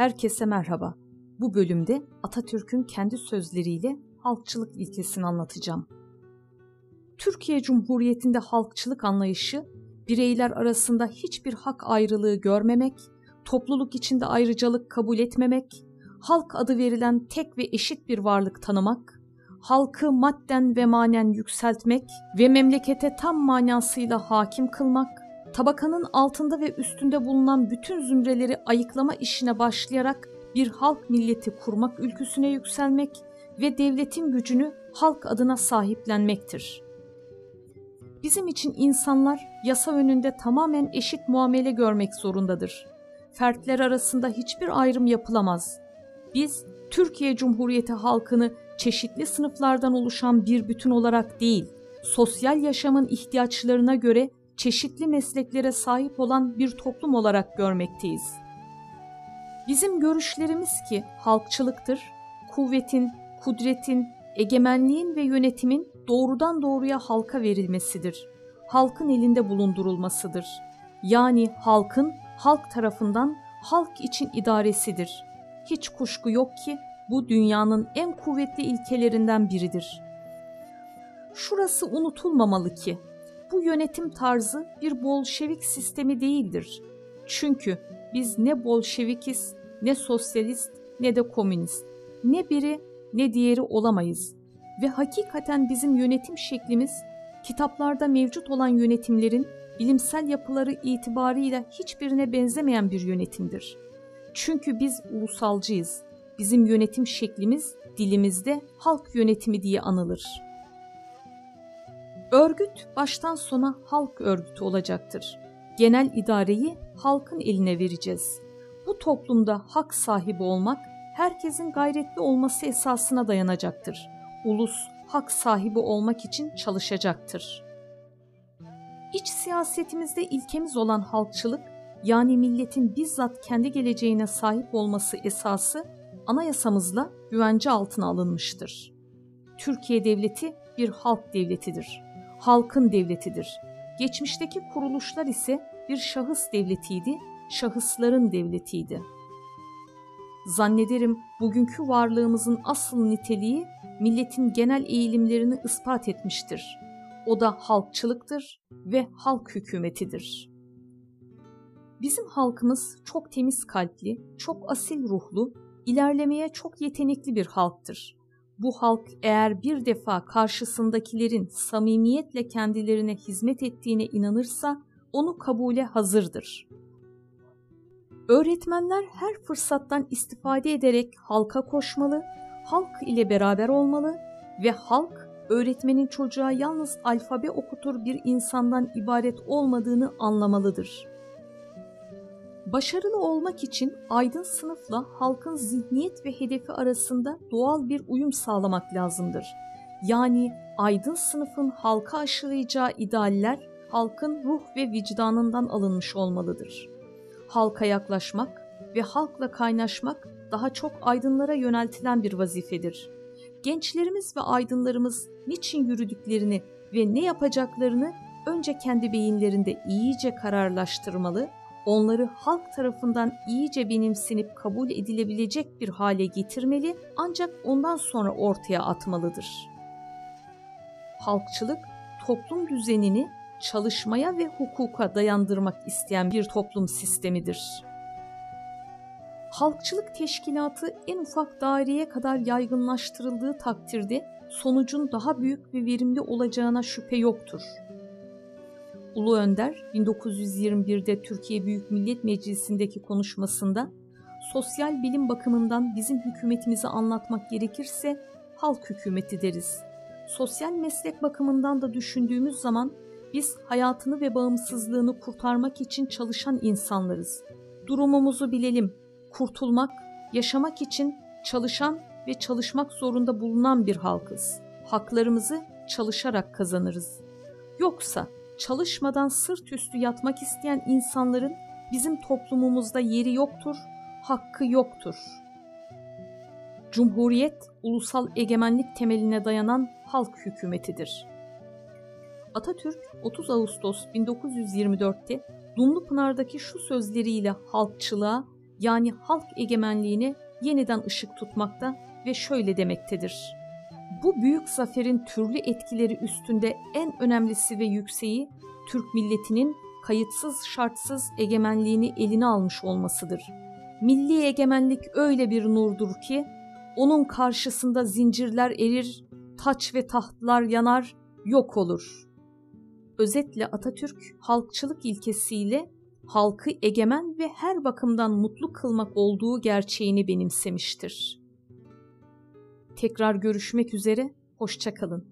Herkese merhaba. Bu bölümde Atatürk'ün kendi sözleriyle halkçılık ilkesini anlatacağım. Türkiye Cumhuriyeti'nde halkçılık anlayışı bireyler arasında hiçbir hak ayrılığı görmemek, topluluk içinde ayrıcalık kabul etmemek, halk adı verilen tek ve eşit bir varlık tanımak, halkı madden ve manen yükseltmek ve memlekete tam manasıyla hakim kılmak, tabakanın altında ve üstünde bulunan bütün zümreleri ayıklama işine başlayarak bir halk milleti kurmak ülküsüne yükselmek ve devletin gücünü halk adına sahiplenmektir. Bizim için insanlar yasa önünde tamamen eşit muamele görmek zorundadır. Fertler arasında hiçbir ayrım yapılamaz. Biz Türkiye Cumhuriyeti halkını çeşitli sınıflardan oluşan bir bütün olarak değil, sosyal yaşamın ihtiyaçlarına göre çeşitli mesleklere sahip olan bir toplum olarak görmekteyiz. Bizim görüşlerimiz ki halkçılıktır, kuvvetin, kudretin, egemenliğin ve yönetimin doğrudan doğruya halka verilmesidir. Halkın elinde bulundurulmasıdır. Yani halkın halk tarafından halk için idaresidir. Hiç kuşku yok ki bu dünyanın en kuvvetli ilkelerinden biridir. Şurası unutulmamalı ki bu yönetim tarzı bir Bolşevik sistemi değildir. Çünkü biz ne Bolşevikiz, ne sosyalist, ne de komünist. Ne biri ne diğeri olamayız. Ve hakikaten bizim yönetim şeklimiz kitaplarda mevcut olan yönetimlerin bilimsel yapıları itibarıyla hiçbirine benzemeyen bir yönetimdir. Çünkü biz ulusalcıyız. Bizim yönetim şeklimiz dilimizde halk yönetimi diye anılır.'' Örgüt baştan sona halk örgütü olacaktır. Genel idareyi halkın eline vereceğiz. Bu toplumda hak sahibi olmak herkesin gayretli olması esasına dayanacaktır. Ulus hak sahibi olmak için çalışacaktır. İç siyasetimizde ilkemiz olan halkçılık yani milletin bizzat kendi geleceğine sahip olması esası anayasamızla güvence altına alınmıştır. Türkiye devleti bir halk devletidir halkın devletidir. Geçmişteki kuruluşlar ise bir şahıs devletiydi, şahısların devletiydi. Zannederim bugünkü varlığımızın asıl niteliği milletin genel eğilimlerini ispat etmiştir. O da halkçılıktır ve halk hükümetidir. Bizim halkımız çok temiz kalpli, çok asil ruhlu, ilerlemeye çok yetenekli bir halktır bu halk eğer bir defa karşısındakilerin samimiyetle kendilerine hizmet ettiğine inanırsa onu kabule hazırdır. Öğretmenler her fırsattan istifade ederek halka koşmalı, halk ile beraber olmalı ve halk öğretmenin çocuğa yalnız alfabe okutur bir insandan ibaret olmadığını anlamalıdır. Başarılı olmak için aydın sınıfla halkın zihniyet ve hedefi arasında doğal bir uyum sağlamak lazımdır. Yani aydın sınıfın halka aşılayacağı idealler halkın ruh ve vicdanından alınmış olmalıdır. Halka yaklaşmak ve halkla kaynaşmak daha çok aydınlara yöneltilen bir vazifedir. Gençlerimiz ve aydınlarımız niçin yürüdüklerini ve ne yapacaklarını önce kendi beyinlerinde iyice kararlaştırmalı onları halk tarafından iyice benimsenip kabul edilebilecek bir hale getirmeli ancak ondan sonra ortaya atmalıdır. Halkçılık toplum düzenini çalışmaya ve hukuka dayandırmak isteyen bir toplum sistemidir. Halkçılık teşkilatı en ufak daireye kadar yaygınlaştırıldığı takdirde sonucun daha büyük ve verimli olacağına şüphe yoktur. Ulu Önder 1921'de Türkiye Büyük Millet Meclisi'ndeki konuşmasında sosyal bilim bakımından bizim hükümetimizi anlatmak gerekirse halk hükümeti deriz. Sosyal meslek bakımından da düşündüğümüz zaman biz hayatını ve bağımsızlığını kurtarmak için çalışan insanlarız. Durumumuzu bilelim. Kurtulmak, yaşamak için çalışan ve çalışmak zorunda bulunan bir halkız. Haklarımızı çalışarak kazanırız. Yoksa çalışmadan sırt üstü yatmak isteyen insanların bizim toplumumuzda yeri yoktur, hakkı yoktur. Cumhuriyet, ulusal egemenlik temeline dayanan halk hükümetidir. Atatürk 30 Ağustos 1924'te Dumlupınar'daki şu sözleriyle halkçılığa yani halk egemenliğine yeniden ışık tutmakta ve şöyle demektedir. Bu büyük zaferin türlü etkileri üstünde en önemlisi ve yükseği Türk milletinin kayıtsız şartsız egemenliğini eline almış olmasıdır. Milli egemenlik öyle bir nurdur ki onun karşısında zincirler erir, taç ve tahtlar yanar, yok olur. Özetle Atatürk halkçılık ilkesiyle halkı egemen ve her bakımdan mutlu kılmak olduğu gerçeğini benimsemiştir. Tekrar görüşmek üzere, hoşçakalın.